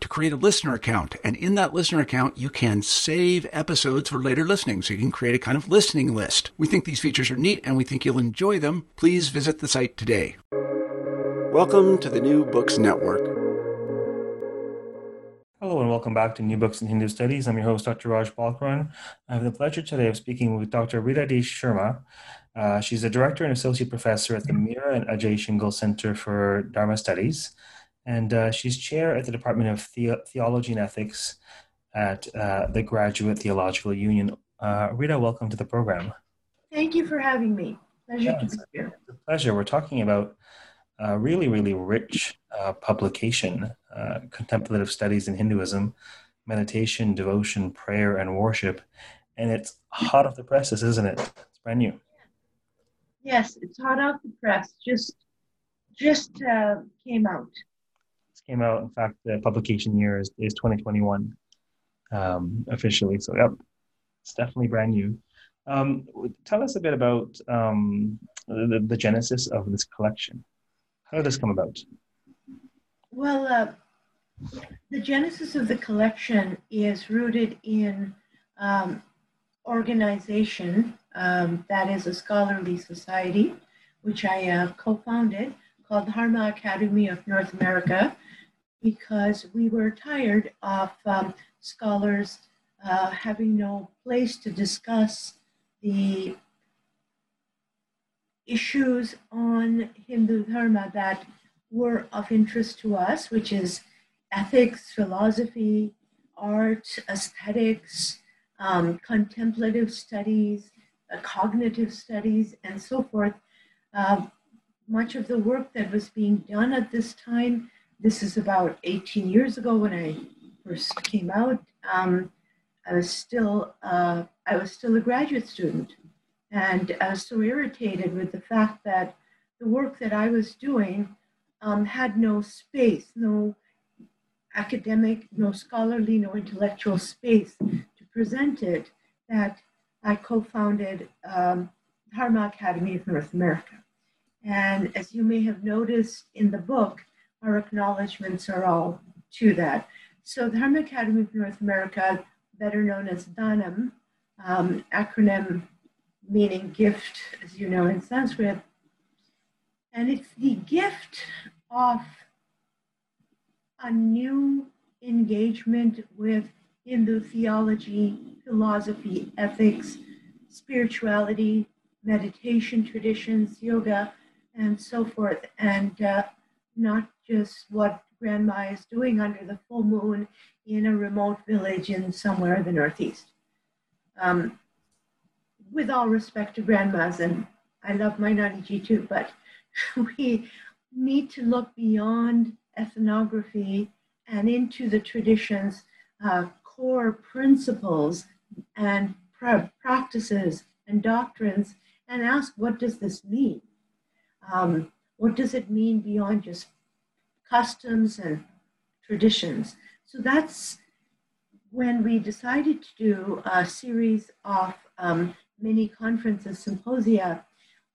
to create a listener account. And in that listener account, you can save episodes for later listening. So you can create a kind of listening list. We think these features are neat and we think you'll enjoy them. Please visit the site today. Welcome to the New Books Network. Hello and welcome back to New Books in Hindu Studies. I'm your host, Dr. Raj Balkaran. I have the pleasure today of speaking with Dr. Rita D. Sherma. Uh, she's a director and associate professor at the Mira and Ajay Shingal Center for Dharma Studies and uh, she's chair at the Department of the- Theology and Ethics at uh, the Graduate Theological Union. Uh, Rita, welcome to the program. Thank you for having me. Pleasure Yeah, to be here. a pleasure. We're talking about a really, really rich uh, publication, uh, contemplative studies in Hinduism, meditation, devotion, prayer, and worship. And it's hot off the presses, isn't it? It's brand new. Yes, it's hot off the press. Just, just uh, came out. Came out, in fact, the publication year is, is 2021 um, officially. So, yep, it's definitely brand new. Um, tell us a bit about um, the, the genesis of this collection. How did this come about? Well, uh, the genesis of the collection is rooted in um, organization um, that is a scholarly society, which I uh, co-founded, called the Dharma Academy of North America, because we were tired of um, scholars uh, having no place to discuss the issues on Hindu Dharma that were of interest to us, which is ethics, philosophy, art, aesthetics, um, contemplative studies, uh, cognitive studies, and so forth. Uh, much of the work that was being done at this time, this is about 18 years ago when I first came out. Um, I was still uh, I was still a graduate student, and I was so irritated with the fact that the work that I was doing um, had no space, no academic, no scholarly, no intellectual space to present it. That I co-founded um, Dharma Academy of North America, and as you may have noticed in the book, our acknowledgments are all to that. So the Dharma Academy of North America better known as DANAM, um, acronym meaning gift, as you know in Sanskrit. And it's the gift of a new engagement with Hindu theology, philosophy, ethics, spirituality, meditation traditions, yoga, and so forth. And uh, not just what grandma is doing under the full moon in a remote village in somewhere in the Northeast. Um, with all respect to grandmas, and I love my Naniji too, but we need to look beyond ethnography and into the tradition's uh, core principles and pra- practices and doctrines and ask, what does this mean? Um, what does it mean beyond just customs and traditions? So that's when we decided to do a series of um, mini conferences, symposia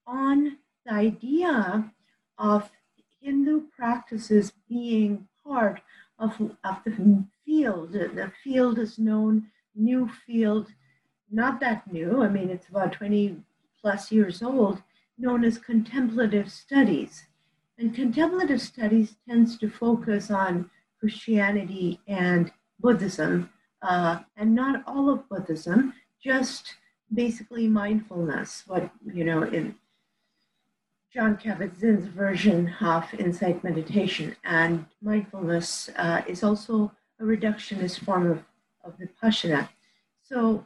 on the idea of Hindu practices being part of, of the field. The field is known, new field, not that new, I mean, it's about 20 plus years old, known as contemplative studies. And contemplative studies tends to focus on Christianity and Buddhism, uh, and not all of Buddhism, just basically mindfulness, what, you know, in Jon Kabat-Zinn's version of insight meditation. And mindfulness uh, is also a reductionist form of, of Vipassana. So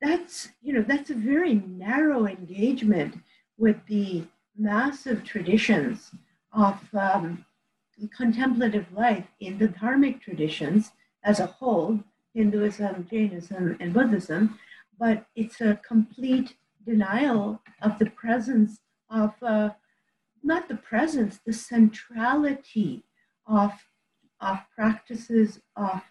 that's, you know, that's a very narrow engagement with the massive traditions of um, contemplative life in the dharmic traditions as a whole, Hinduism, Jainism, and Buddhism, but it's a complete denial of the presence of, uh, not the presence, the centrality of, of practices of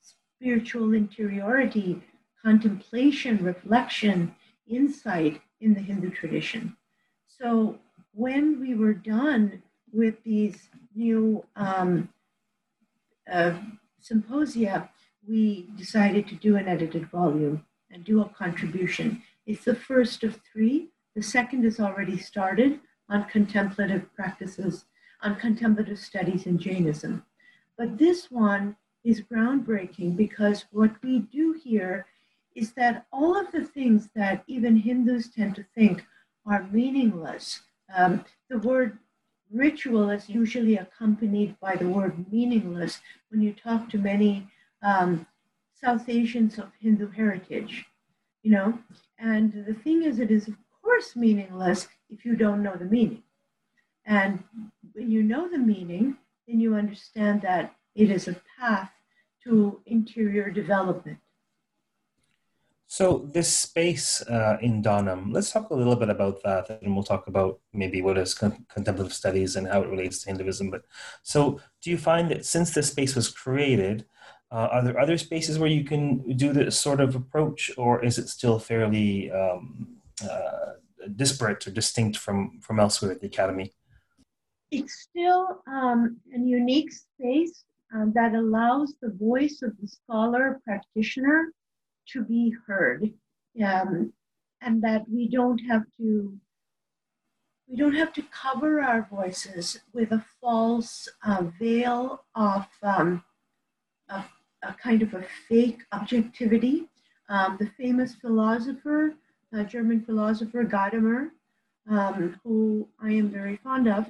spiritual interiority, contemplation, reflection, insight in the Hindu tradition. So when we were done with these new um, uh, symposia, we decided to do an edited volume and do a contribution. It's the first of three. The second is already started on contemplative practices, on contemplative studies in Jainism. But this one is groundbreaking because what we do here is that all of the things that even Hindus tend to think are meaningless, um, the word ritual is usually accompanied by the word meaningless when you talk to many um, South Asians of Hindu heritage, you know. And the thing is, it is of course meaningless if you don't know the meaning. And when you know the meaning, then you understand that it is a path to interior development. So this space uh, in DANAM, let's talk a little bit about that, and we'll talk about maybe what is con- contemplative studies and how it relates to Hinduism. But so, do you find that since this space was created, uh, are there other spaces where you can do this sort of approach, or is it still fairly um, uh, disparate or distinct from from elsewhere at the academy? It's still um, a unique space um, that allows the voice of the scholar practitioner to be heard um, and that we don't have to we don't have to cover our voices with a false uh, veil of, um, a kind of a fake objectivity. Um, the famous philosopher, uh, German philosopher Gadamer, um, who I am very fond of,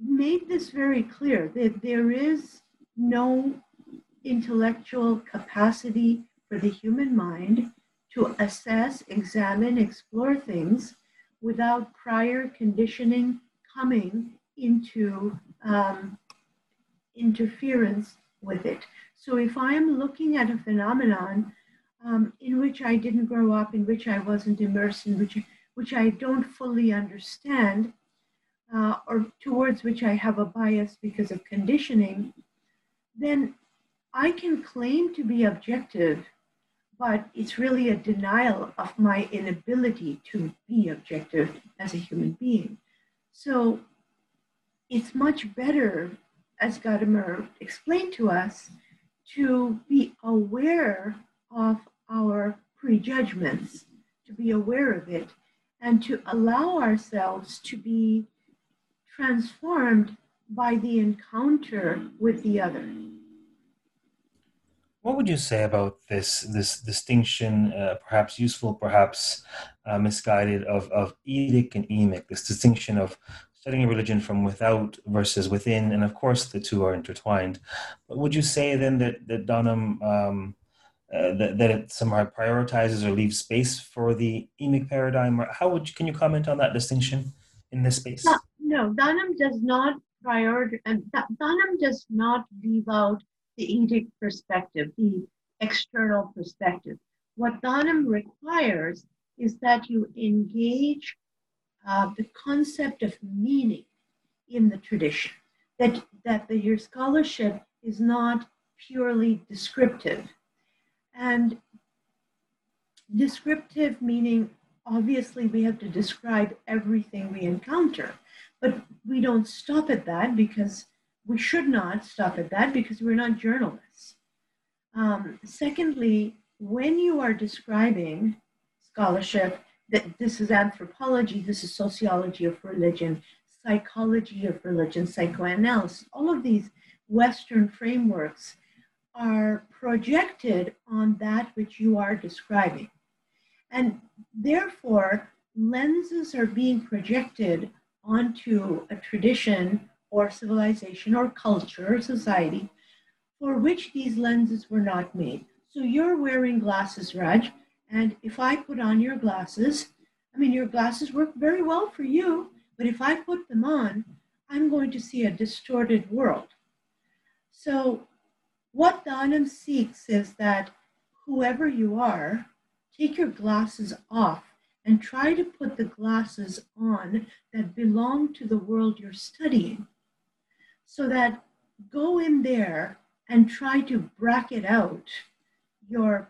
made this very clear that there is no intellectual capacity for the human mind to assess, examine, explore things without prior conditioning coming into um, interference with it. So if I'm looking at a phenomenon um, in which I didn't grow up, in which I wasn't immersed, in which, which I don't fully understand, uh, or towards which I have a bias because of conditioning, then I can claim to be objective, but it's really a denial of my inability to be objective as a human being. So it's much better, as Gadamer explained to us, to be aware of our prejudgments, to be aware of it, and to allow ourselves to be transformed by the encounter with the other. What would you say about this this distinction, uh, perhaps useful, perhaps uh, misguided, of of etic and emic? This distinction of studying a religion from without versus within, and of course the two are intertwined. But would you say then that that DANAM um, uh, that, that it somehow prioritizes or leaves space for the emic paradigm, or how would you, can you comment on that distinction in this space? No, no DANAM does not prioritize. and DANAM does not leave out the etic perspective, the external perspective. What DANAM requires is that you engage uh, the concept of meaning in the tradition, that, that the, your scholarship is not purely descriptive. And descriptive meaning, obviously, we have to describe everything we encounter. But we don't stop at that because we should not stop at that because we're not journalists. Um, secondly, when you are describing scholarship, that this is anthropology, this is sociology of religion, psychology of religion, psychoanalysis, all of these Western frameworks are projected on that which you are describing. And therefore, lenses are being projected onto a tradition or civilization or culture or society for which these lenses were not made. So you're wearing glasses, Raj, and if I put on your glasses, I mean, your glasses work very well for you, but if I put them on, I'm going to see a distorted world. So, what DANAM seeks is that whoever you are, take your glasses off and try to put the glasses on that belong to the world you're studying. So that go in there and try to bracket out your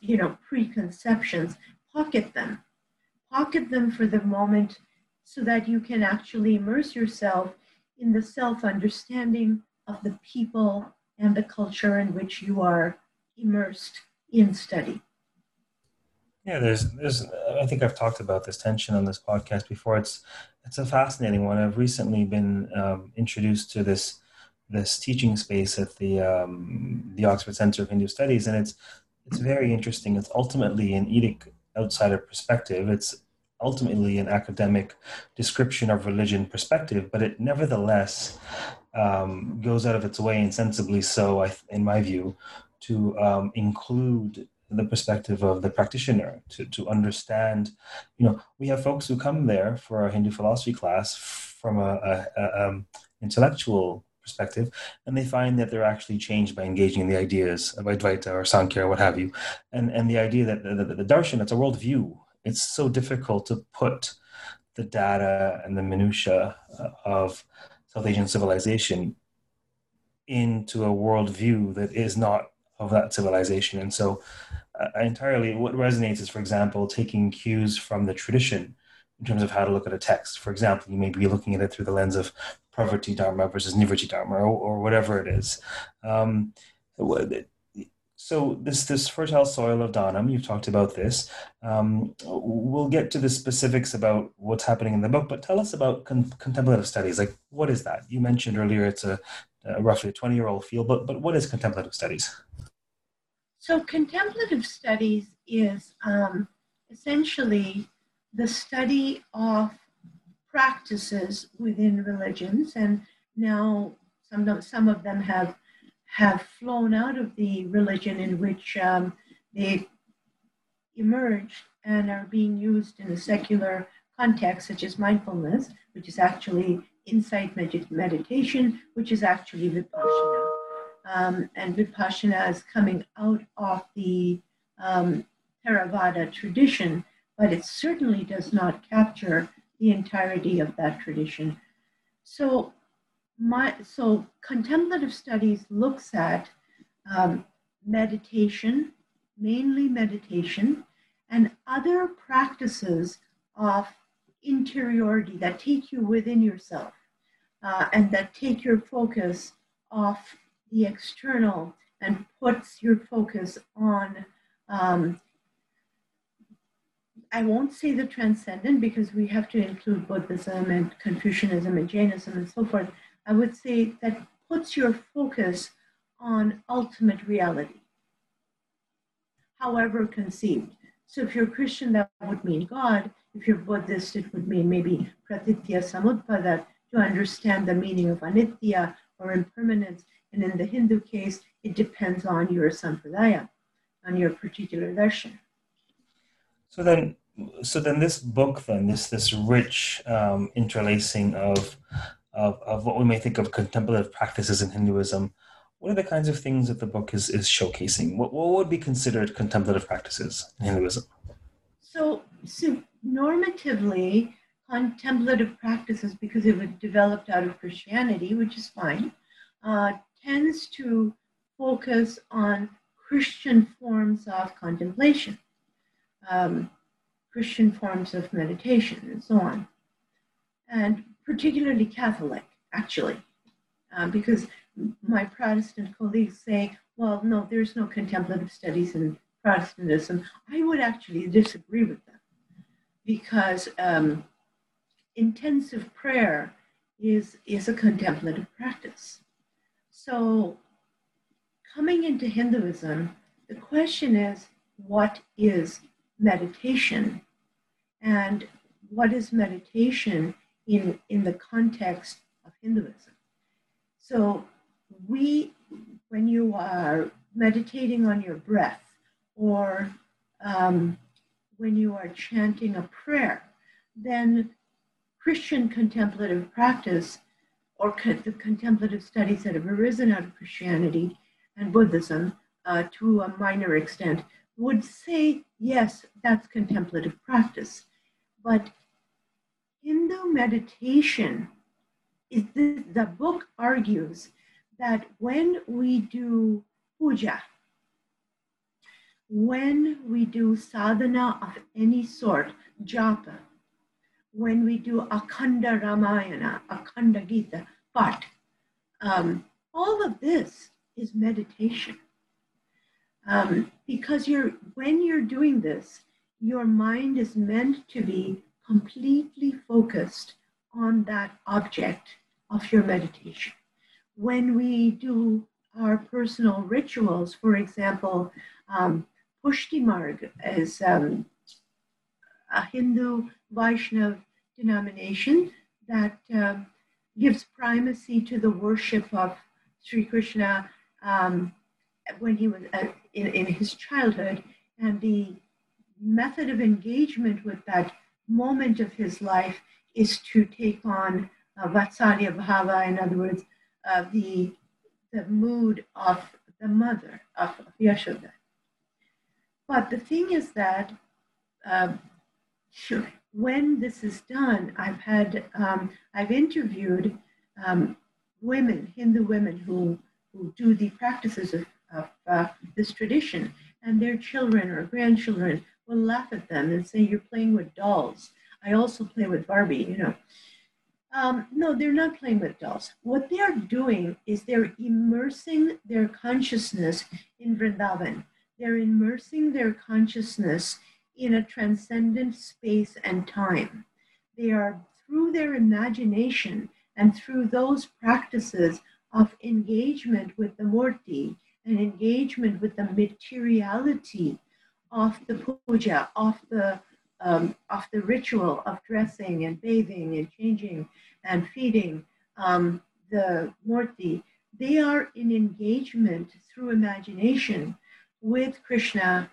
you know preconceptions. Pocket them. Pocket them for the moment so that you can actually immerse yourself in the self understanding of the people and the culture in which you are immersed in study. Yeah there's there's i think i've talked about this tension on this podcast before. It's it's a fascinating one i've recently been um, introduced to this this teaching space at the um, the Oxford Center of Hindu Studies, and it's it's very interesting. It's ultimately an etic outsider perspective. It's ultimately an academic description of religion perspective, but it nevertheless um, goes out of its way, insensibly so, I, in my view, to um, include the perspective of the practitioner to, to understand you know we have folks who come there for a hindu philosophy class from a, a, a um, intellectual perspective, and they find that they're actually changed by engaging in the ideas of Advaita or Sankhya or what have you, and and the idea that the, the, the darshan it's a worldview. It's so difficult to put the data and the minutia uh, of South Asian civilization into a worldview that is not of that civilization, and so uh, entirely what resonates is, for example, taking cues from the tradition in terms of how to look at a text. For example, you may be looking at it through the lens of Pravrti Dharma versus Nivritti Dharma or, or whatever it is. Um, so this this fertile soil of DANAM, you've talked about this. Um, we'll get to the specifics about what's happening in the book, but tell us about con- contemplative studies. Like, what is that? You mentioned earlier it's a, a roughly a 20 year old field, but, but what is contemplative studies? So, contemplative studies is um, essentially the study of practices within religions, and now some some of them have have flown out of the religion in which um, they emerged and are being used in a secular context, such as mindfulness, which is actually insight med- meditation, which is actually vipassana. Um, and vipassana is coming out of the um, Theravada tradition, but it certainly does not capture the entirety of that tradition. So, my so contemplative studies looks at um, meditation, mainly meditation, and other practices of interiority that take you within yourself uh, and that take your focus off the external and puts your focus on um, I won't say the transcendent because we have to include Buddhism and Confucianism and Jainism and so forth. I would say that puts your focus on ultimate reality, however conceived. So if you're a Christian, that would mean God. If you're Buddhist, it would mean maybe pratitya samutpada to understand the meaning of anitya or impermanence. And in the Hindu case, it depends on your sampradaya, on your particular darshan. So then, so then this book, then this this rich um, interlacing of, of of what we may think of contemplative practices in Hinduism. What are the kinds of things that the book is is showcasing? What what would be considered contemplative practices in Hinduism? So, so normatively, contemplative practices, because it was developed out of Christianity, which is fine, uh, tends to focus on Christian forms of contemplation um, Christian forms of meditation and so on. And particularly Catholic, actually, um, because my Protestant colleagues say, well, no, there's no contemplative studies in Protestantism. I would actually disagree with them because um, intensive prayer is, is a contemplative practice. So, coming into Hinduism, the question is what is meditation? And what is meditation in, in the context of Hinduism? So, we, when you are meditating on your breath or um, when you are chanting a prayer, then Christian contemplative practice or the contemplative studies that have arisen out of Christianity and Buddhism uh, to a minor extent would say, yes, that's contemplative practice. But Hindu meditation is the, the book argues that when we do puja, when we do sadhana of any sort, japa, when we do Akhanda Ramayana, Akhanda Gita, but um, all of this is meditation. Um, because you're when you're doing this, your mind is meant to be completely focused on that object of your meditation. When we do our personal rituals, for example, um, Pushti Marg is um, a Hindu Vaishnav denomination that um, gives primacy to the worship of Sri Krishna um, when he was uh, in, in his childhood, and the method of engagement with that moment of his life is to take on uh, Vatsalya Bhava, in other words, uh, the, the mood of the mother of, of Yashoda. But the thing is that uh, when this is done, I've had, um, I've interviewed um, women, Hindu women who, who do the practices of, of uh, this tradition, and their children or grandchildren will laugh at them and say, You're playing with dolls. I also play with Barbie, you know. Um, no, they're not playing with dolls. What they're doing is they're immersing their consciousness in Vrindavan. They're immersing their consciousness in a transcendent space and time. They are, through their imagination and through those practices of engagement with the Murti and engagement with the materiality of the puja, of the um, of the ritual of dressing and bathing and changing and feeding um, the Murti, they are in engagement through imagination with Krishna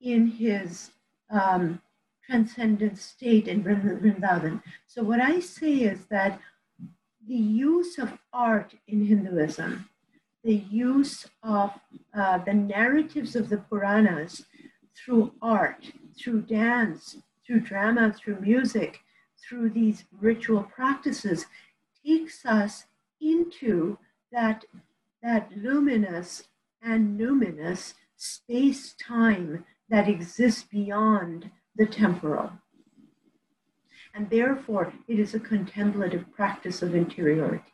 in his um, transcendent state in Vrindavan. So, what I say is that the use of art in Hinduism, the use of uh, the narratives of the Puranas through art, through dance, through drama, through music, through these ritual practices, takes us into that, that luminous and numinous space time that exists beyond the temporal. And therefore, it is a contemplative practice of interiority.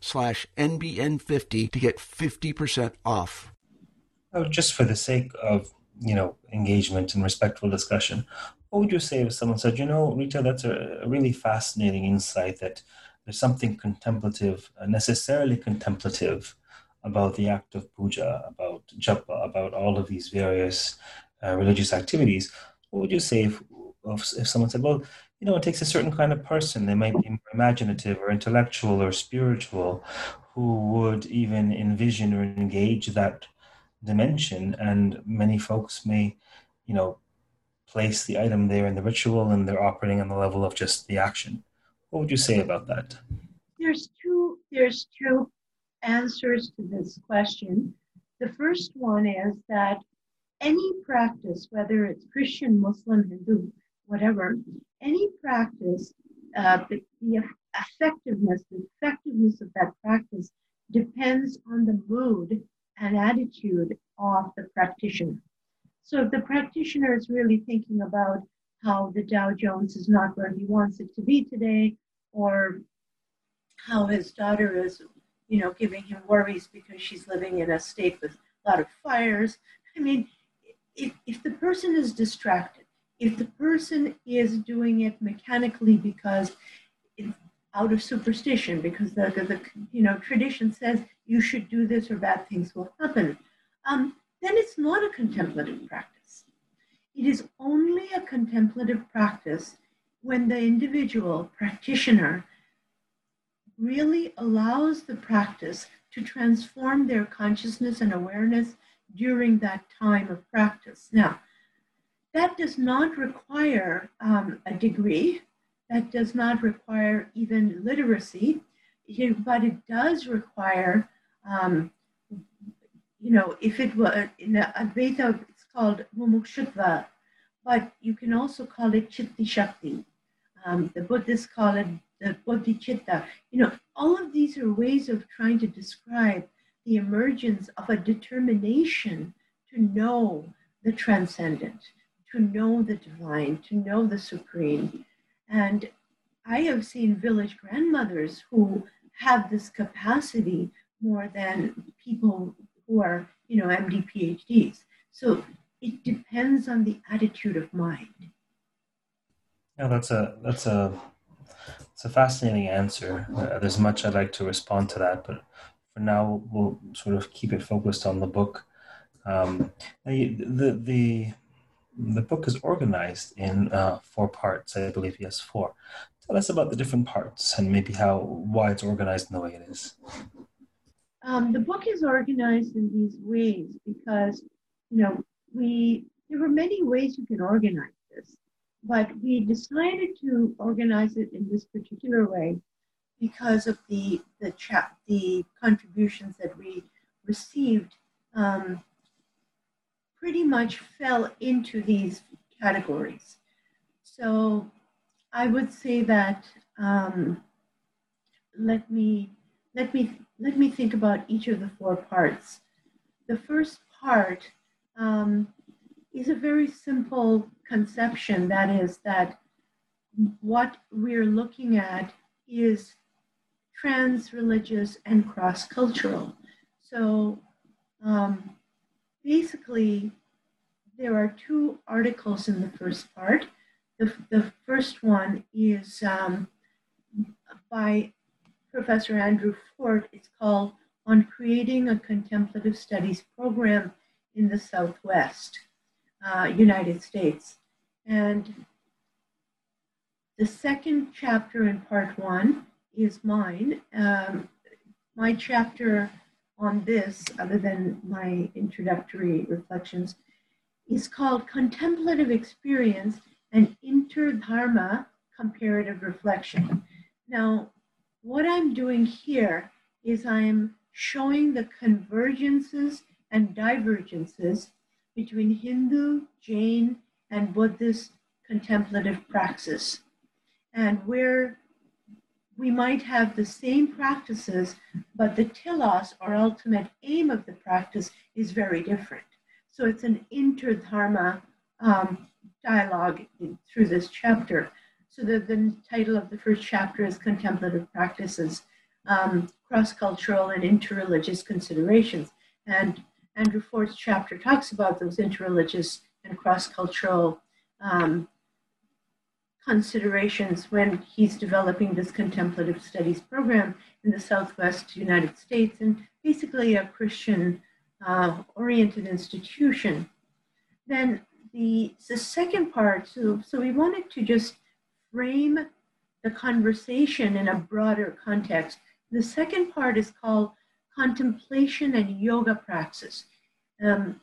slash NBN50 to get 50% off. Oh, just for the sake of, you know, engagement and respectful discussion, what would you say if someone said, you know, Rita, that's a really fascinating insight that there's something contemplative, uh, necessarily contemplative, about the act of puja, about japa, about all of these various uh, religious activities. What would you say if, if someone said, well, you know, it takes a certain kind of person. They might be more imaginative or intellectual or spiritual who would even envision or engage that dimension. And many folks may, you know, place the item there in the ritual and they're operating on the level of just the action. What would you say about that? There's two there's two answers to this question. The first one is that any practice, whether it's Christian, Muslim, Hindu, whatever, any practice, uh, the, the effectiveness, the effectiveness of that practice depends on the mood and attitude of the practitioner. So if the practitioner is really thinking about how the Dow Jones is not where he wants it to be today, or how his daughter is, you know, giving him worries because she's living in a state with a lot of fires. I mean, if, if the person is distracted, if the person is doing it mechanically because it's out of superstition, because the, the you know tradition says you should do this or bad things will happen, um, then it's not a contemplative practice. It is only a contemplative practice when the individual practitioner really allows the practice to transform their consciousness and awareness during that time of practice. Now, that does not require um, a degree, that does not require even literacy, but it does require um, you know, if it were in Advaita, it's called Mumukshutva, but you can also call it Chitti Shakti. Um, the Buddhists call it the Bodhicitta. You know, all of these are ways of trying to describe the emergence of a determination to know the transcendent, to know the divine, to know the supreme. And I have seen village grandmothers who have this capacity more than people who are, you know, MD PhDs. So it depends on the attitude of mind. Yeah, that's a that's a it's a fascinating answer. Uh, there's much I'd like to respond to that, but for now we'll sort of keep it focused on the book. Um, the the the book is organized in uh, four parts, I believe. Yes, four. Tell us about the different parts and maybe how why it's organized in the way it is. Um, the book is organized in these ways because, you know, we there were many ways you can organize this, but we decided to organize it in this particular way because of the the chat the contributions that we received um, pretty much fell into these categories. So I would say that um, let me let me let me think about each of the four parts. The first part um, is a very simple conception that is, that what we're looking at is trans religious and cross cultural. So um, basically, there are two articles in the first part. The, the first one is um, by Professor Andrew Fort. It's called On Creating a Contemplative Studies Program in the Southwest uh, United States. And the second chapter in part one is mine. Um, my chapter on this, other than my introductory reflections, is called Contemplative Experience and Interdharma Comparative Reflection. Now, what I'm doing here is I'm showing the convergences and divergences between Hindu, Jain, and Buddhist contemplative praxis. And where we might have the same practices, but the telos or ultimate aim of the practice is very different. So it's an interdharma um, dialogue in, through this chapter. So the, the title of the first chapter is Contemplative Practices, um, Cross-Cultural and Interreligious Considerations. And Andrew Fort's chapter talks about those interreligious and cross-cultural um, considerations when he's developing this contemplative studies program in the Southwest United States and basically a Christian uh, oriented institution. Then the, the second part, so, so we wanted to just frame the conversation in a broader context. The second part is called contemplation and yoga praxis. Um,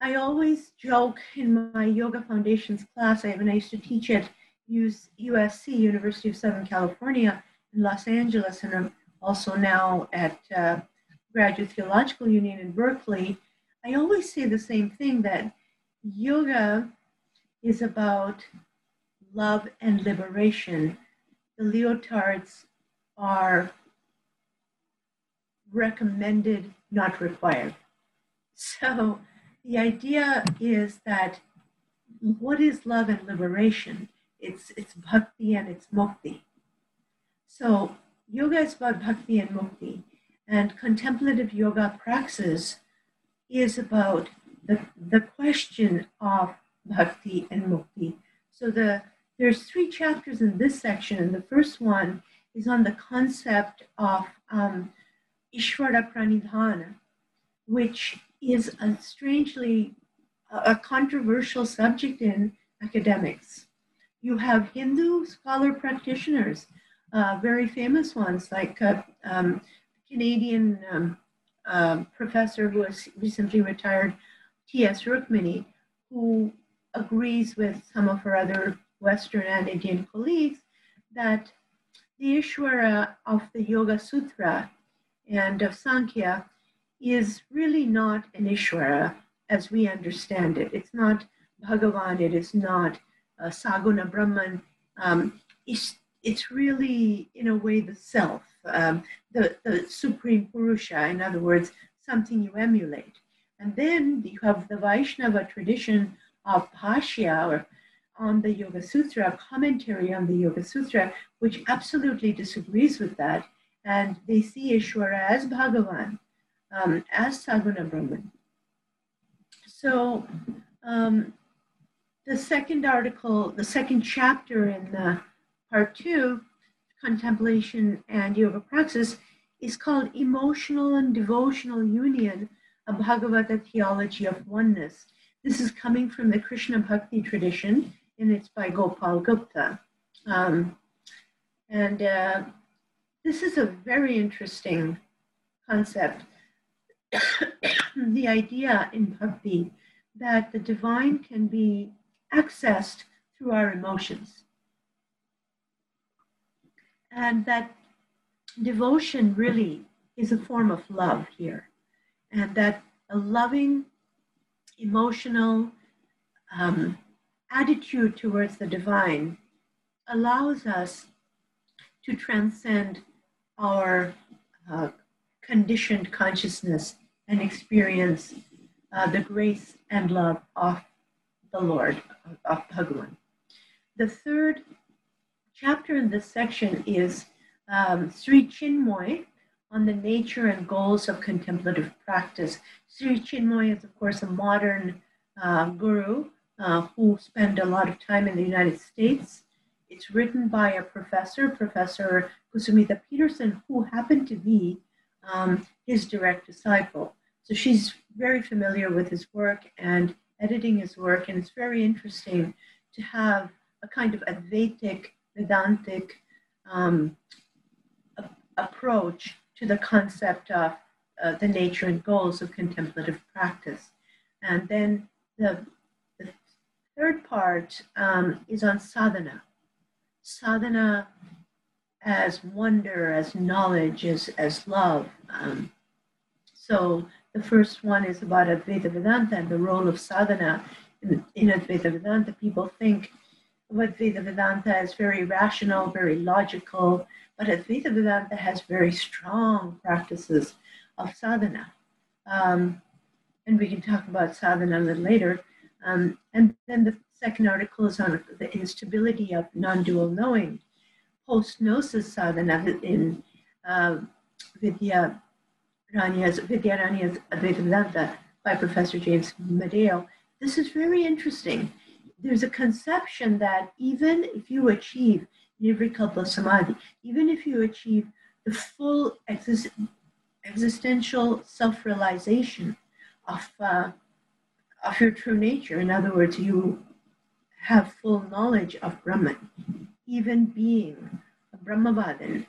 I always joke in my Yoga Foundations class, I, when I used to teach at USC, University of Southern California in Los Angeles, and I'm also now at uh, Graduate Theological Union in Berkeley. I always say the same thing that yoga is about love and liberation. The leotards are recommended, not required. So the idea is that what is love and liberation? It's, it's bhakti and it's mukti. So yoga is about bhakti and mukti, and contemplative yoga praxis is about the, the question of bhakti and mukti. So the there's three chapters in this section, and the first one is on the concept of um, Ishvara Pranidhana, which is a strangely a controversial subject in academics. You have Hindu scholar practitioners, uh, very famous ones like uh, um, Canadian um, uh, professor who has recently retired, T.S. Rukmini, who agrees with some of her other Western and Indian colleagues that the Ishvara of the Yoga Sutra and of Sankhya is really not an Ishvara as we understand it. It's not Bhagavan, it is not uh, Saguna Brahman. Um, it's, it's really, in a way, the self, um, the, the supreme Purusha, in other words, something you emulate. And then you have the Vaishnava tradition of Pashya or on the Yoga Sutra, commentary on the Yoga Sutra, which absolutely disagrees with that. And they see Ishvara as Bhagavan, um, as Saguna Brahman. So um, the second article, the second chapter in the part two, contemplation and yoga praxis, is called Emotional and Devotional Union, a Bhagavata theology of oneness. This is coming from the Krishna Bhakti tradition, and it's by Gopal Gupta. Um, and uh, this is a very interesting concept. the idea in bhakti that the divine can be accessed through our emotions. And that devotion really is a form of love here. And that a loving, emotional, um, attitude towards the divine allows us to transcend our uh, conditioned consciousness and experience uh, the grace and love of the Lord, of Bhagavan. The third chapter in this section is um, Sri Chinmoy on the nature and goals of contemplative practice. Sri Chinmoy is, of course, a modern uh, guru uh, who spent a lot of time in the United States. It's written by a professor, Professor Kusumita Pedersen, who happened to be um, his direct disciple. So she's very familiar with his work and editing his work, and it's very interesting to have a kind of Advaitic, Vedantic um, a- approach to the concept of uh, the nature and goals of contemplative practice. And then the third part um, is on sadhana. Sadhana as wonder, as knowledge, as, as love. Um, so the first one is about Advaita Vedanta and the role of sadhana. In, in Advaita Vedanta, people think of Advaita Vedanta as very rational, very logical, but Advaita Vedanta has very strong practices of sadhana. Um, and we can talk about sadhana a little later. Um, and then the second article is on the instability of non-dual knowing, post-gnosis sadhana in uh, Vidya Rania's, Vidya Vedanta by Professor James Madaio. This is very interesting. there's a conception that even if you achieve nirvikalpa samadhi, even if you achieve the full exist- existential self-realization of uh, of your true nature, in other words, you have full knowledge of Brahman, even being a Brahmavadan,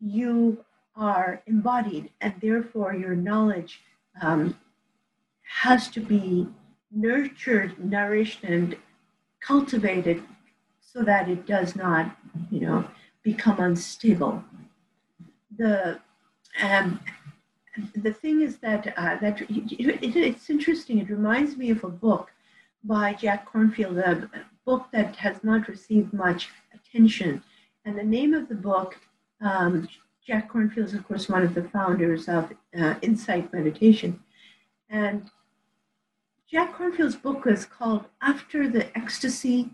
you are embodied, and therefore your knowledge um, has to be nurtured, nourished, and cultivated so that it does not, you know, become unstable. The um, the thing is that uh, that it, it, it's interesting. It reminds me of a book by Jack Kornfield, a book that has not received much attention. And the name of the book, um, Jack Kornfield is, of course, one of the founders of uh, Insight Meditation. And Jack Kornfield's book is called After the Ecstasy,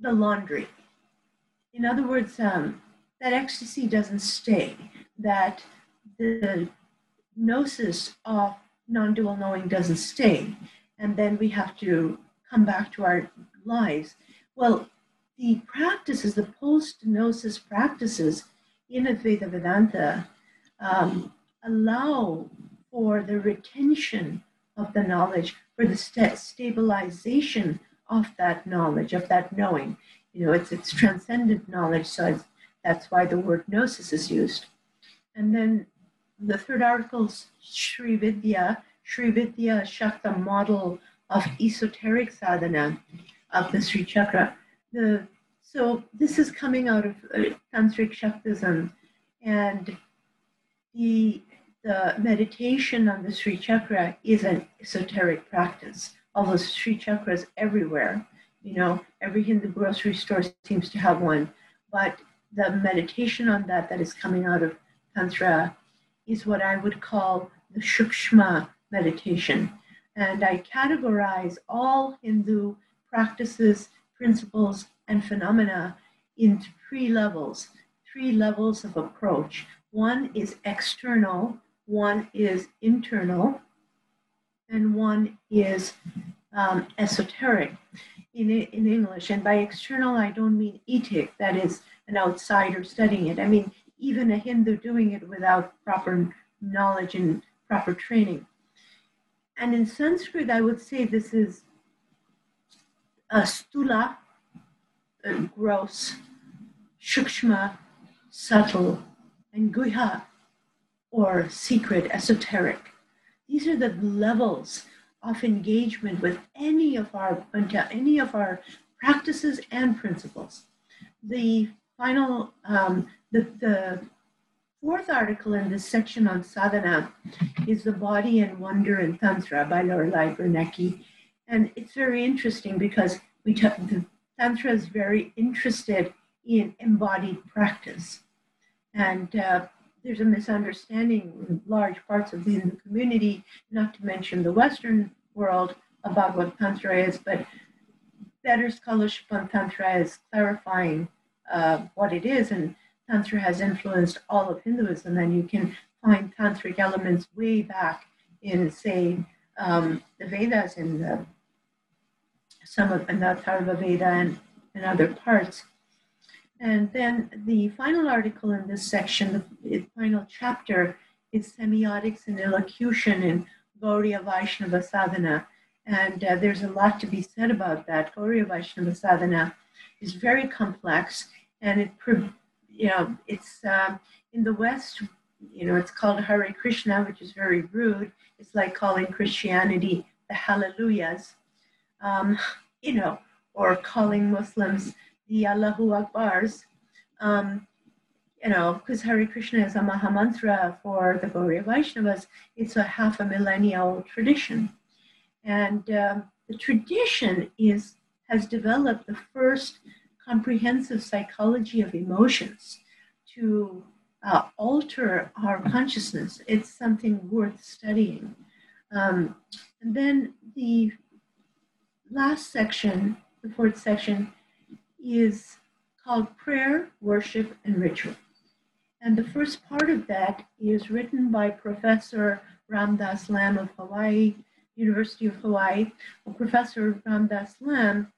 the Laundry. In other words, um, that ecstasy doesn't stay, that the gnosis of non dual knowing doesn't stay, and then we have to come back to our lives. Well, the practices, the post gnosis practices in Advaita Vedanta, um, allow for the retention of the knowledge, for the st- stabilization of that knowledge, of that knowing. You know, it's, it's transcendent knowledge, so that's why the word gnosis is used. And then the third article is Sri Vidya, Sri Vidya Shakta model of esoteric sadhana of the Sri Chakra. The, so this is coming out of uh, Tantric Shaktism, and the the meditation on the Sri Chakra is an esoteric practice. All Although Sri Chakras everywhere, you know, every Hindu grocery store seems to have one, but the meditation on that that is coming out of Tantra is what I would call the Shukshma meditation. And I categorize all Hindu practices, principles, and phenomena into three levels, three levels of approach. One is external, one is internal, and one is um, esoteric in, in English. And by external, I don't mean etic, that is an outsider studying it. I mean even a Hindu doing it without proper knowledge and proper training. And in Sanskrit, I would say this is a stula, gross, shukshma, subtle, and guha, or secret, esoteric. These are the levels of engagement with any of our any of our practices and principles. The final, um, the, the fourth article in this section on sadhana is The Body and Wonder in Tantra by Loriliai Biernacki. And it's very interesting because we t- the Tantra is very interested in embodied practice. And uh, there's a misunderstanding in large parts of the Hindu community, not to mention the Western world, about what Tantra is, but better scholarship on Tantra is clarifying uh, what it is. And Tantra has influenced all of Hinduism, and you can find tantric elements way back in, say, um, the Vedas and the, some of the Atharva Veda and, and other parts. And then the final article in this section, the final chapter, is semiotics and elocution in Gaudiya Vaishnava sadhana. And uh, there's a lot to be said about that. Gaudiya Vaishnava sadhana is very complex and it, you know, it's uh, in the West, you know, it's called Hare Krishna, which is very rude. It's like calling Christianity the Hallelujahs, um, you know, or calling Muslims the Allahu Akbars. Um, you know, because Hare Krishna is a Mahamantra for the Gaudiya Vaishnavas, it's a half a millennia old tradition. And um, the tradition is has developed the first comprehensive psychology of emotions to uh, alter our consciousness. It's something worth studying. Um, and then the last section, the fourth section, is called Prayer, Worship, and Ritual. And the first part of that is written by Professor Ramdas Lamb of Hawaii, University of Hawaii. Well, Professor Ramdas Lamb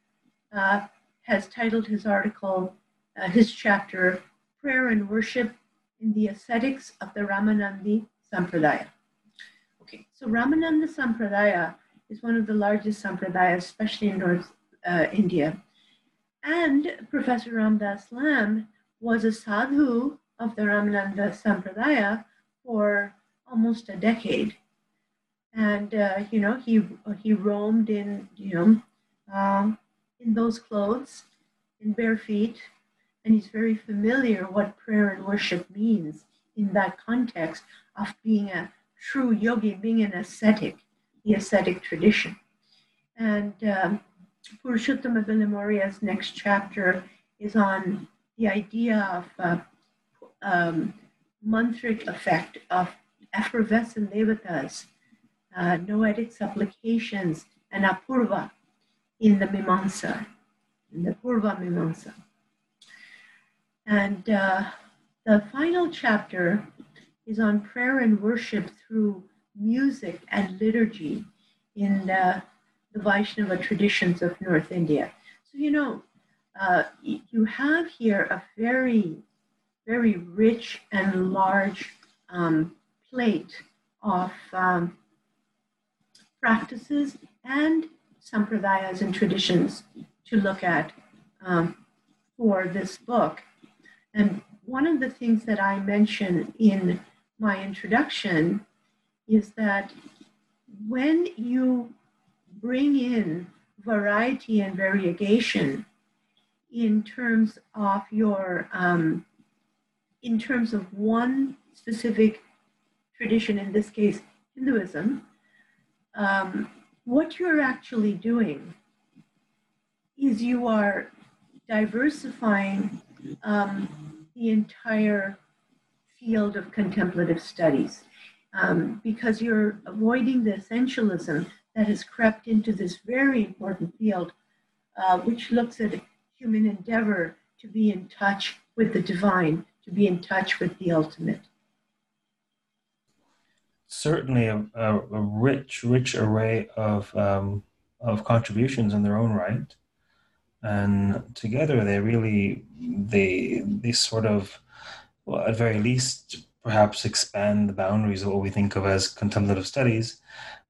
uh, has titled his article, uh, his chapter, Prayer and Worship in the Ascetics of the Ramanandi Sampradaya. Okay, so Ramananda Sampradaya is one of the largest sampradayas, especially in North uh, India. And Professor Ramdas Lamb was a sadhu of the Ramananda Sampradaya for almost a decade. And, uh, you know, he, he roamed in, you know, uh, in those clothes, in bare feet, and he's very familiar what prayer and worship means in that context of being a true yogi, being an ascetic, the ascetic tradition. And um, Purushottama Bilimoria's next chapter is on the idea of uh, um, mantric effect of effervescent devatas, uh, noetic supplications, and apurva in the Mimamsa, in the Purva Mimamsa. And uh, the final chapter is on prayer and worship through music and liturgy in uh, the Vaishnava traditions of North India. So, you know, uh, you have here a very, very rich and large um, plate of um, practices and sampradayas and traditions to look at um, for this book. And one of the things that I mention in my introduction is that when you bring in variety and variegation in terms of your um, in terms of one specific tradition in this case hinduism um, what you're actually doing is you are diversifying um, the entire field of contemplative studies um, because you're avoiding the essentialism that has crept into this very important field, uh, which looks at human endeavor to be in touch with the divine, to be in touch with the ultimate. Certainly, a, a, a rich, rich array of um, of contributions in their own right and together they really they they sort of well at very least perhaps expand the boundaries of what we think of as contemplative studies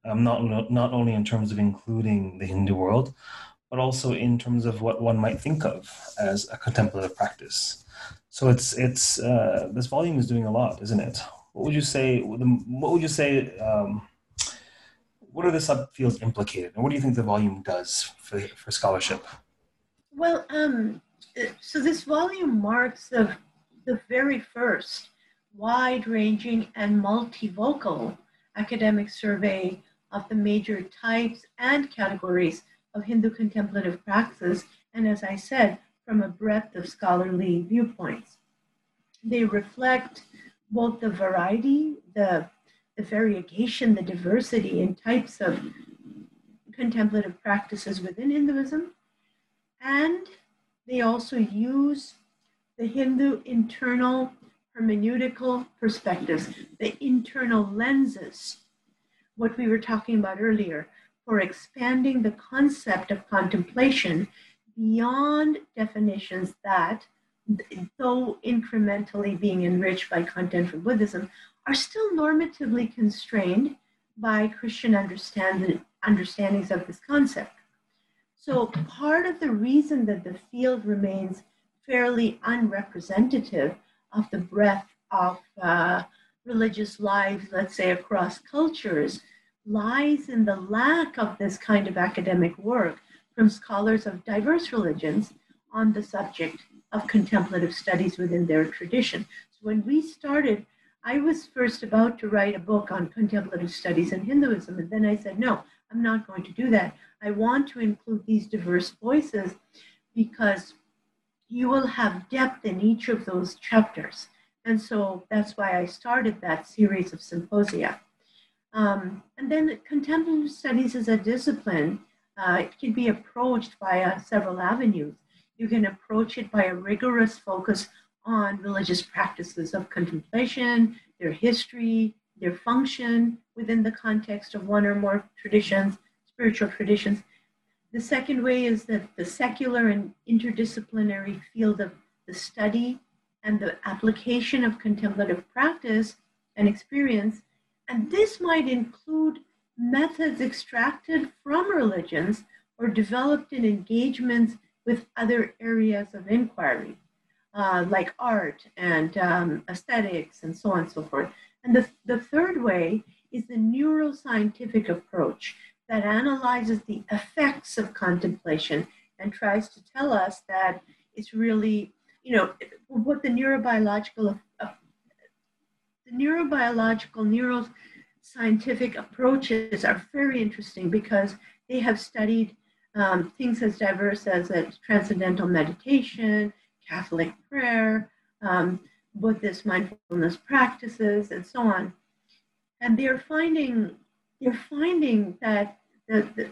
um, not not only in terms of including the hindu world but also in terms of what one might think of as a contemplative practice. So it's it's uh, this volume is doing a lot isn't it? What would you say what would you say um, what are the subfields implicated and what do you think the volume does for, for scholarship? Well, um, so this volume marks the, the very first wide ranging and multivocal academic survey of the major types and categories of Hindu contemplative practices, and as I said, from a breadth of scholarly viewpoints. They reflect both the variety, the, the variegation, the diversity in types of contemplative practices within Hinduism, and they also use the Hindu internal hermeneutical perspectives, the internal lenses, what we were talking about earlier, for expanding the concept of contemplation beyond definitions that, though incrementally being enriched by content from Buddhism, are still normatively constrained by Christian understand, understandings of this concept. So, part of the reason that the field remains fairly unrepresentative of the breadth of uh, religious lives, let's say across cultures, lies in the lack of this kind of academic work from scholars of diverse religions on the subject of contemplative studies within their tradition. So when we started, I was first about to write a book on contemplative studies in Hinduism, and then I said, no, I'm not going to do that. I want to include these diverse voices because you will have depth in each of those chapters. And so that's why I started that series of symposia. Um, and then contemplative studies as a discipline, uh, it can be approached via several avenues. You can approach it by a rigorous focus on religious practices of contemplation, their history, their function within the context of one or more traditions, spiritual traditions. The second way is that the secular and interdisciplinary field of the study and the application of contemplative practice and experience, and this might include methods extracted from religions or developed in engagements with other areas of inquiry, uh, like art and um, aesthetics and so on and so forth. And the, the third way is the neuroscientific approach that analyzes the effects of contemplation and tries to tell us that it's really, you know, what the neurobiological, uh, the neurobiological, neuroscientific approaches are very interesting because they have studied um, things as diverse as a transcendental meditation, Catholic prayer, um, Buddhist mindfulness practices, and so on. And they're finding they're finding that the, the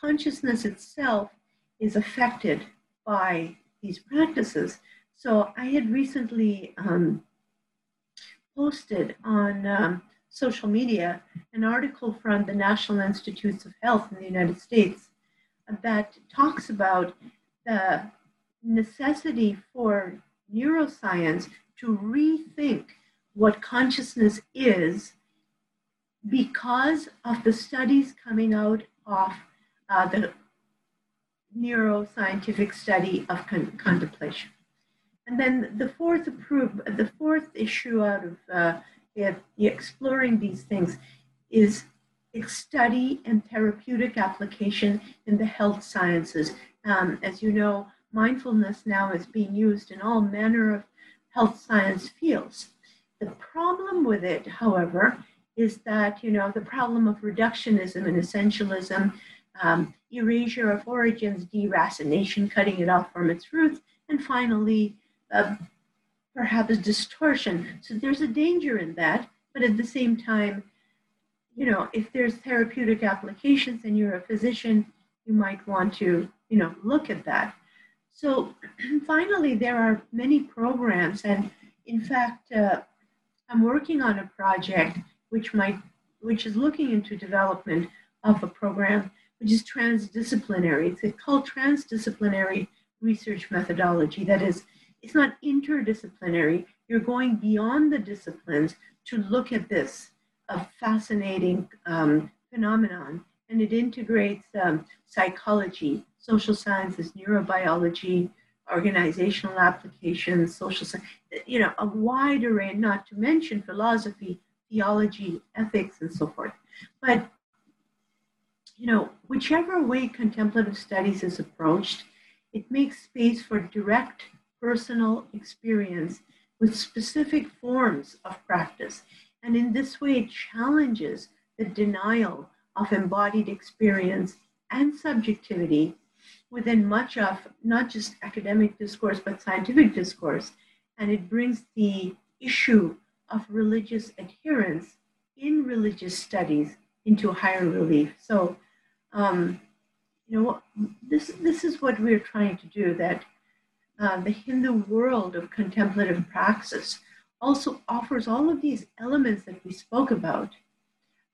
consciousness itself is affected by these practices. So I had recently um, posted on um, social media an article from the National Institutes of Health in the United States that talks about the necessity for neuroscience to rethink what consciousness is because of the studies coming out of uh, the neuroscientific study of con- contemplation. And then the fourth approve, the fourth issue out of uh, exploring these things is study and therapeutic application in the health sciences. Um, as you know, mindfulness now is being used in all manner of health science fields. The problem with it, however, is that, you know, the problem of reductionism and essentialism, um, erasure of origins, deracination, cutting it off from its roots, and finally, uh, perhaps distortion. So there's a danger in that, but at the same time, you know, if there's therapeutic applications and you're a physician, you might want to, you know, look at that. So finally, there are many programs, and in fact, uh, I'm working on a project which might, which is looking into development of a program which is transdisciplinary. It's called transdisciplinary research methodology. That is, it's not interdisciplinary. You're going beyond the disciplines to look at this a fascinating um, phenomenon, and it integrates um, psychology, social sciences, neurobiology, organizational applications, social science, you know, a wide array, not to mention philosophy, theology, ethics, and so forth. But, you know, whichever way contemplative studies is approached, it makes space for direct personal experience with specific forms of practice. And in this way, it challenges the denial of embodied experience and subjectivity within much of not just academic discourse, but scientific discourse. And it brings the issue of religious adherence in religious studies into higher relief. So, um, you know, this, this is what we're trying to do that uh, the Hindu world of contemplative praxis also offers all of these elements that we spoke about,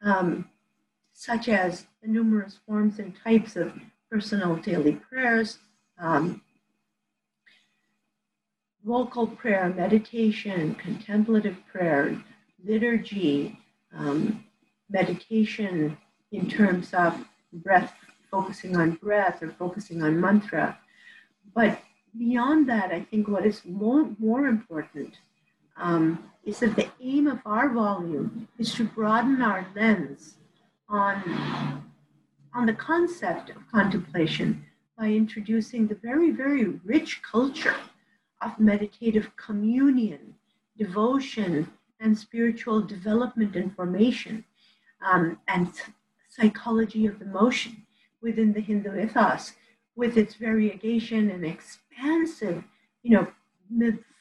um, such as the numerous forms and types of personal daily prayers, um, vocal prayer, meditation, contemplative prayer, liturgy, um, meditation in terms of breath, focusing on breath or focusing on mantra. But beyond that, I think what is more, more important um, is that the aim of our volume is to broaden our lens on, on the concept of contemplation by introducing the very, very rich culture of meditative communion, devotion, and spiritual development and formation, um, and psychology of emotion within the Hindu ethos, with its variegation and expansive, you know,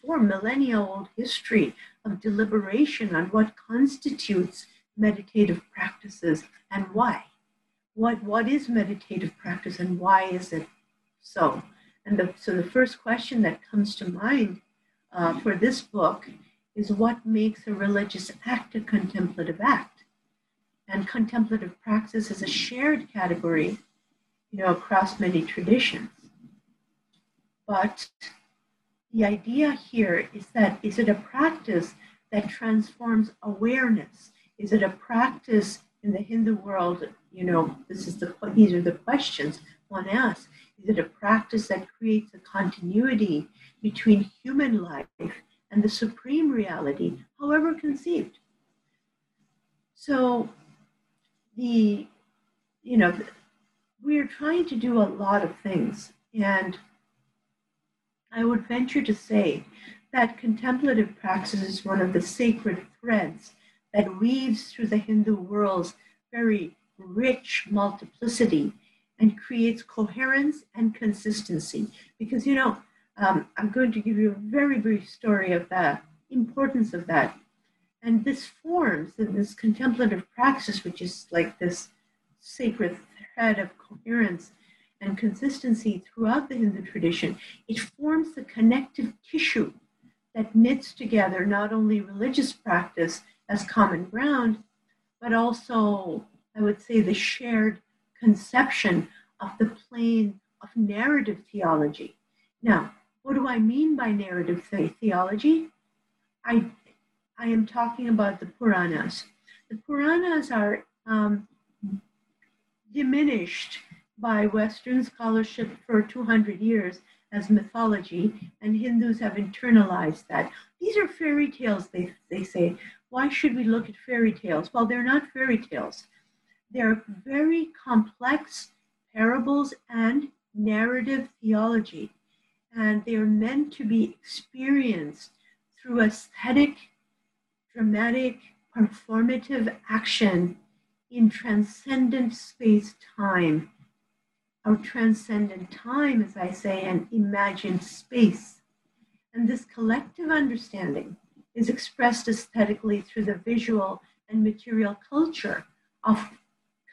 four millennia old history of deliberation on what constitutes meditative practices and why. What, what is meditative practice and why is it so? And the, so the first question that comes to mind uh, for this book is what makes a religious act a contemplative act? And contemplative praxis is a shared category you know, across many traditions. But the idea here is that is it a practice that transforms awareness? Is it a practice in the Hindu world? You know, this is the these are the questions one asks. Is it a practice that creates a continuity between human life and the supreme reality, however conceived? So, the you know, we're trying to do a lot of things, and I would venture to say that contemplative praxis is one of the sacred threads that weaves through the Hindu world's very rich multiplicity and creates coherence and consistency. Because, you know, um, I'm going to give you a very brief story of the importance of that. And this forms, in this contemplative praxis, which is like this sacred thread of coherence and consistency throughout the Hindu tradition, it forms the connective tissue that knits together not only religious practice as common ground, but also, I would say, the shared conception of the plane of narrative theology. Now, what do I mean by narrative theology? I, I am talking about the Puranas. The Puranas are um, diminished by Western scholarship for 200 years as mythology, and Hindus have internalized that. These are fairy tales, they, they say. Why should we look at fairy tales? Well, they're not fairy tales. They're very complex parables and narrative theology, and they are meant to be experienced through aesthetic, dramatic, performative action in transcendent space time our transcendent time, as I say, and imagined space. And this collective understanding is expressed aesthetically through the visual and material culture of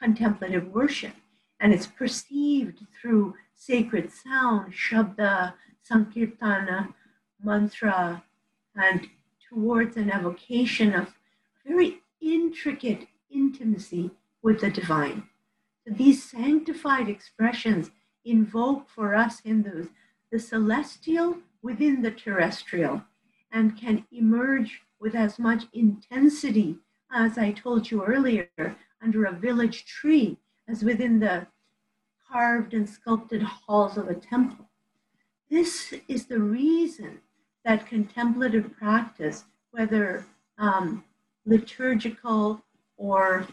contemplative worship. And it's perceived through sacred sound, shabda, sankirtana, mantra, and towards an evocation of very intricate intimacy with the divine. These sanctified expressions invoke for us Hindus the celestial within the terrestrial and can emerge with as much intensity as I told you earlier under a village tree as within the carved and sculpted halls of a temple. This is the reason that contemplative practice, whether um, liturgical or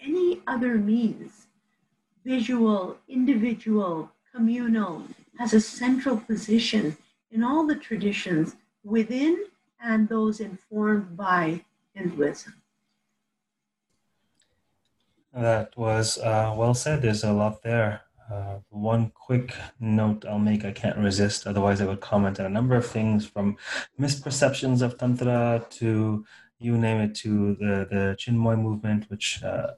any other means, visual, individual, communal, has a central position in all the traditions within and those informed by Hinduism. That was uh, well said. There's a lot there. Uh, one quick note I'll make, I can't resist, otherwise, I would comment on a number of things from misperceptions of Tantra to you name it, to the, the Chinmoy movement, which uh,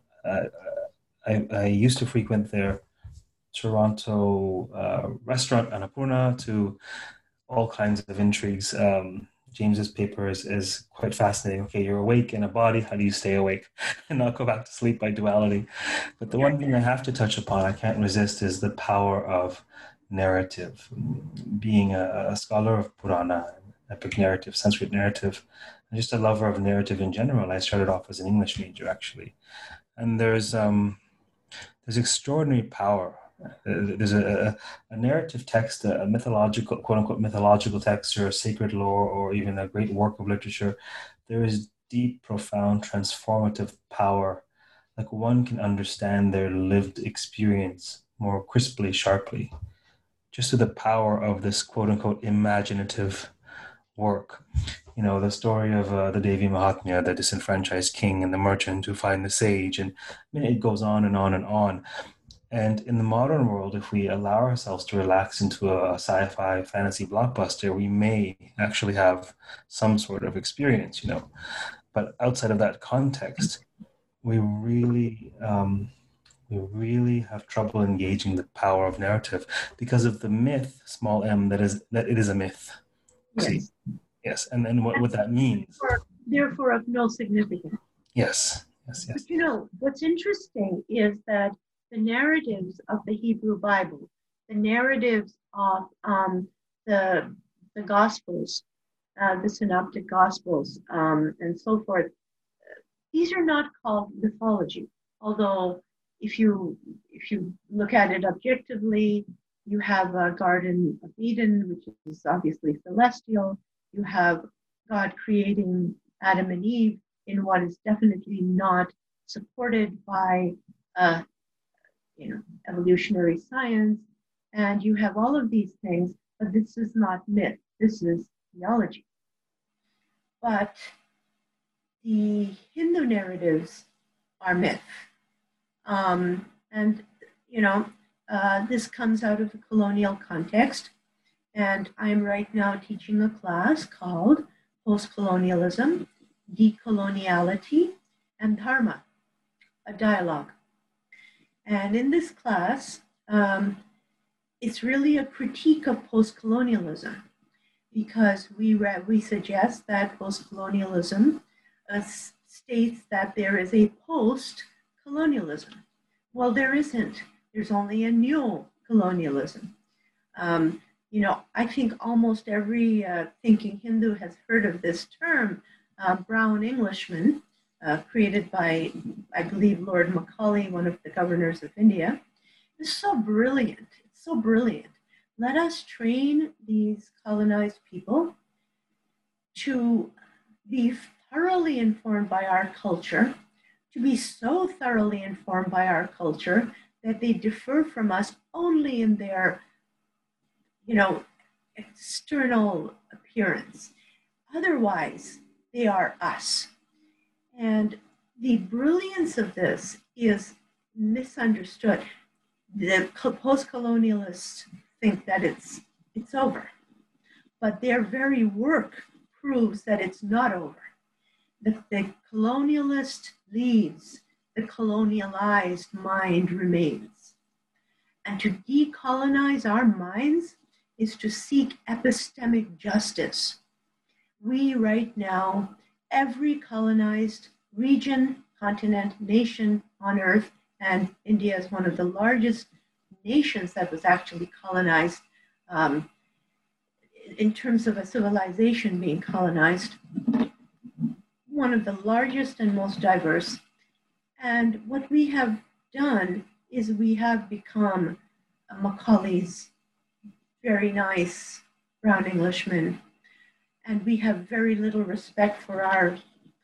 I, I used to frequent their Toronto uh, restaurant Annapurna to all kinds of intrigues. Um, James's paper is, is quite fascinating. Okay, you're awake in a body. How do you stay awake and not go back to sleep by duality? But the one thing I have to touch upon, I can't resist, is the power of narrative. Being a, a scholar of Purana, epic narrative, Sanskrit narrative, and just a lover of narrative in general, I started off as an English major actually and there's um, there's extraordinary power. Uh, there's a, a, narrative text, a mythological, quote unquote, mythological text, or a sacred lore, or even a great work of literature. There is deep, profound, transformative power. Like one can understand their lived experience more crisply, sharply, just to the power of this quote unquote imaginative work you know the story of uh, the Devi Mahatmya, the disenfranchised king and the merchant who find the sage, and I mean it goes on and on and on. And in the modern world, if we allow ourselves to relax into a sci-fi fantasy blockbuster, we may actually have some sort of experience, you know. But outside of that context, we really um, we really have trouble engaging the power of narrative because of the myth, small m, that is that it is a myth. Yes. See, Yes, and then what, what that means. Therefore, therefore, of no significance. Yes, yes, yes. But you know, what's interesting is that the narratives of the Hebrew Bible, the narratives of um, the, the Gospels, uh, the Synoptic Gospels, um, and so forth, these are not called mythology. Although, if you if you look at it objectively, you have a Garden of Eden, which is obviously celestial. You have God creating Adam and Eve in what is definitely not supported by uh, you know evolutionary science, and you have all of these things. But this is not myth. This is theology. But the Hindu narratives are myth. Um, and, you know, uh, this comes out of a colonial context. And I'm right now teaching a class called Postcolonialism, Decoloniality, and Dharma, a dialogue. And in this class, um, it's really a critique of post-colonialism because we, we suggest that postcolonialism uh, states that there is a post colonialism. Well, there isn't. There's only a new colonialism. Um, you know, I think almost every uh, thinking Hindu has heard of this term, uh, brown Englishman, uh, created by, I believe, Lord Macaulay, one of the governors of India. It's so brilliant. It's so brilliant. Let us train these colonized people to be thoroughly informed by our culture, to be so thoroughly informed by our culture that they differ from us only in their, you know, external appearance. Otherwise, they are us. And the brilliance of this is misunderstood. The post colonialists think that it's, it's over, but their very work proves that it's not over the, the colonialist leaves, the colonialized mind remains. And to decolonize our minds is to seek epistemic justice. We, right now, every colonized region, continent, nation on earth, and India is one of the largest nations that was actually colonized um, in terms of a civilization being colonized one of the largest and most diverse. And what we have done is we have become Macaulay's very nice brown Englishman. And we have very little respect for our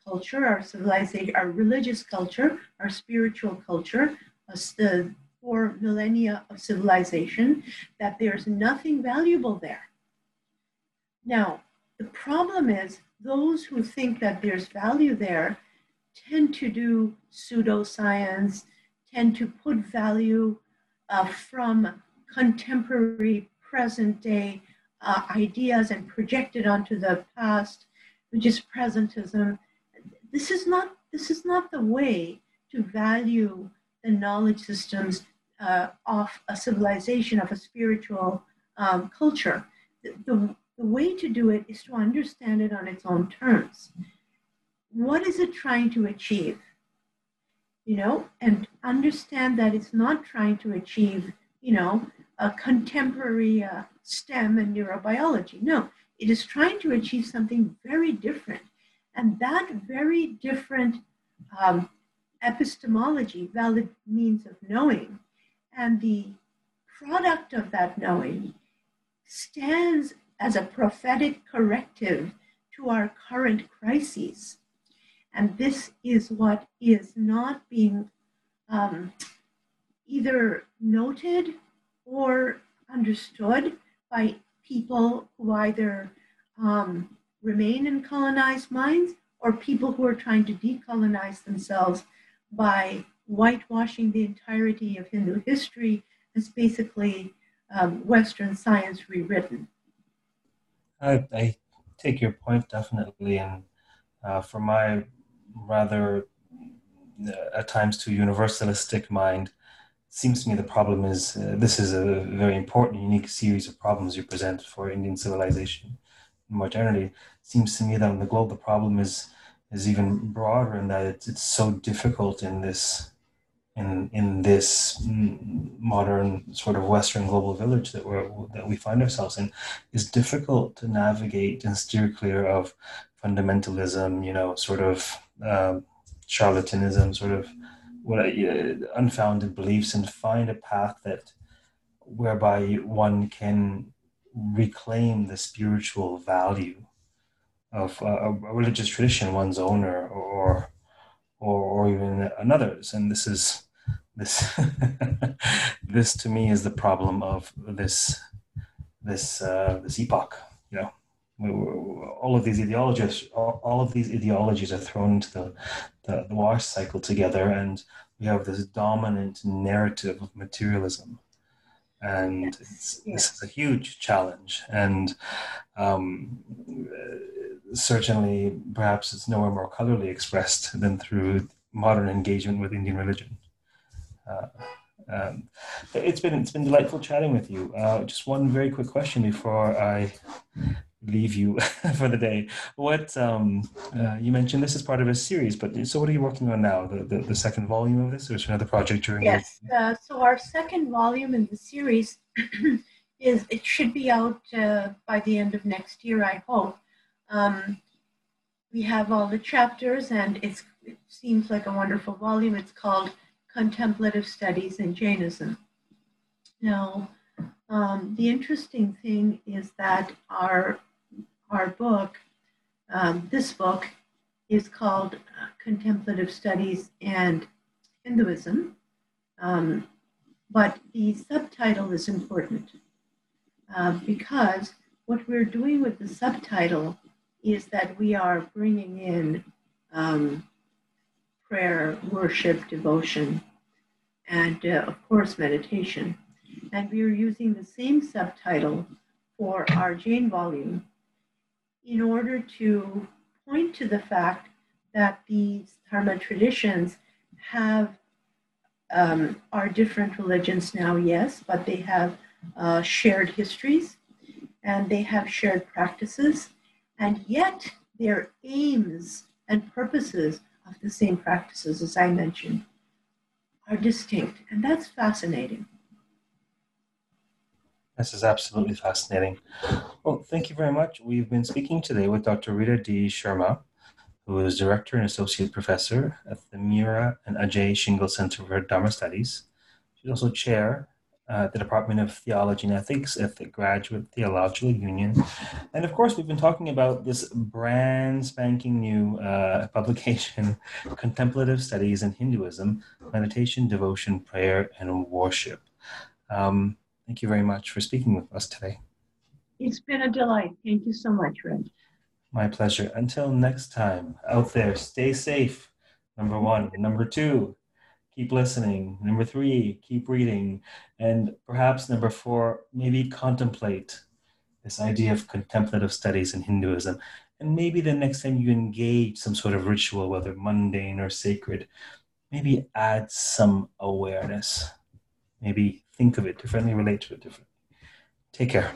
culture, our civilization, our religious culture, our spiritual culture, us the four millennia of civilization, that there's nothing valuable there. Now, the problem is those who think that there's value there tend to do pseudoscience, tend to put value uh, from contemporary, present day uh, ideas and project it onto the past, which is presentism. This is not this is not the way to value the knowledge systems uh, of a civilization, of a spiritual um, culture. The, the, the way to do it is to understand it on its own terms. What is it trying to achieve? You know, and understand that it's not trying to achieve, you know, a contemporary uh, STEM and neurobiology. No, it is trying to achieve something very different. And that very different um, epistemology, valid means of knowing, and the product of that knowing stands as a prophetic corrective to our current crises. And this is what is not being um, either noted or understood by people who either um, remain in colonized minds or people who are trying to decolonize themselves by whitewashing the entirety of Hindu history as basically um, Western science rewritten. I, I take your point definitely, and uh, for my rather uh, at times too universalistic mind, seems to me the problem is uh, this is a very important, unique series of problems you present for Indian civilization and modernity. It seems to me that on the globe the problem is is even broader in that it's, it's so difficult in this in in this modern sort of Western global village that we're that we find ourselves in is difficult to navigate and steer clear of fundamentalism. You know, sort of um, charlatanism, sort of what uh, unfounded beliefs, and find a path that whereby one can reclaim the spiritual value of a religious tradition, one's own or, or or, or even another's. And this is this this to me is the problem of this this uh, this epoch. You know, all of these ideologies, all, of these ideologies are thrown into the, the, the wash cycle together, and we have this dominant narrative of materialism and yes. Yes. this is a huge challenge and um, certainly perhaps it's nowhere more colorly expressed than through modern engagement with indian religion uh, um, it's been it's been delightful chatting with you uh, just one very quick question before i leave you for the day. What um, uh, you mentioned this is part of a series, but so what are you working on now? The the, the second volume of this, or is another project during? Yes. Uh, so our second volume in the series is it should be out uh, by the end of next year, I hope. Um, we have all the chapters, and it's it seems like a wonderful volume. It's called Contemplative Studies in Jainism. Now. Um, the interesting thing is that our our book, um, this book, is called uh, Contemplative Studies and Hinduism. Um, but the subtitle is important uh, because what we're doing with the subtitle is that we are bringing in um, prayer, worship, devotion, and uh, of course, meditation. And we are using the same subtitle for our Jain volume in order to point to the fact that these Dharma traditions have um, are different religions now, yes, but they have uh, shared histories and they have shared practices, and yet their aims and purposes of the same practices, as I mentioned, are distinct, and that's fascinating. This is absolutely fascinating. Well, thank you very much. We've been speaking today with Dr. Rita D. Sherma, who is Director and Associate Professor at the Mira and Ajay Shingal Center for Dharma Studies. She's also Chair uh, the Department of Theology and Ethics at the Graduate Theological Union. And of course, we've been talking about this brand spanking new uh, publication, Contemplative Studies in Hinduism Meditation, Devotion, Prayer, and Worship. Um, Thank you very much for speaking with us today. It's been a delight. Thank you so much, Reg. My pleasure. Until next time, out there, stay safe. Number one. Number two, keep listening. Number three, keep reading. And perhaps number four, maybe contemplate this idea of contemplative studies in Hinduism. And maybe the next time you engage some sort of ritual, whether mundane or sacred, maybe add some awareness. Maybe think of it differently, relate to it differently. Take care.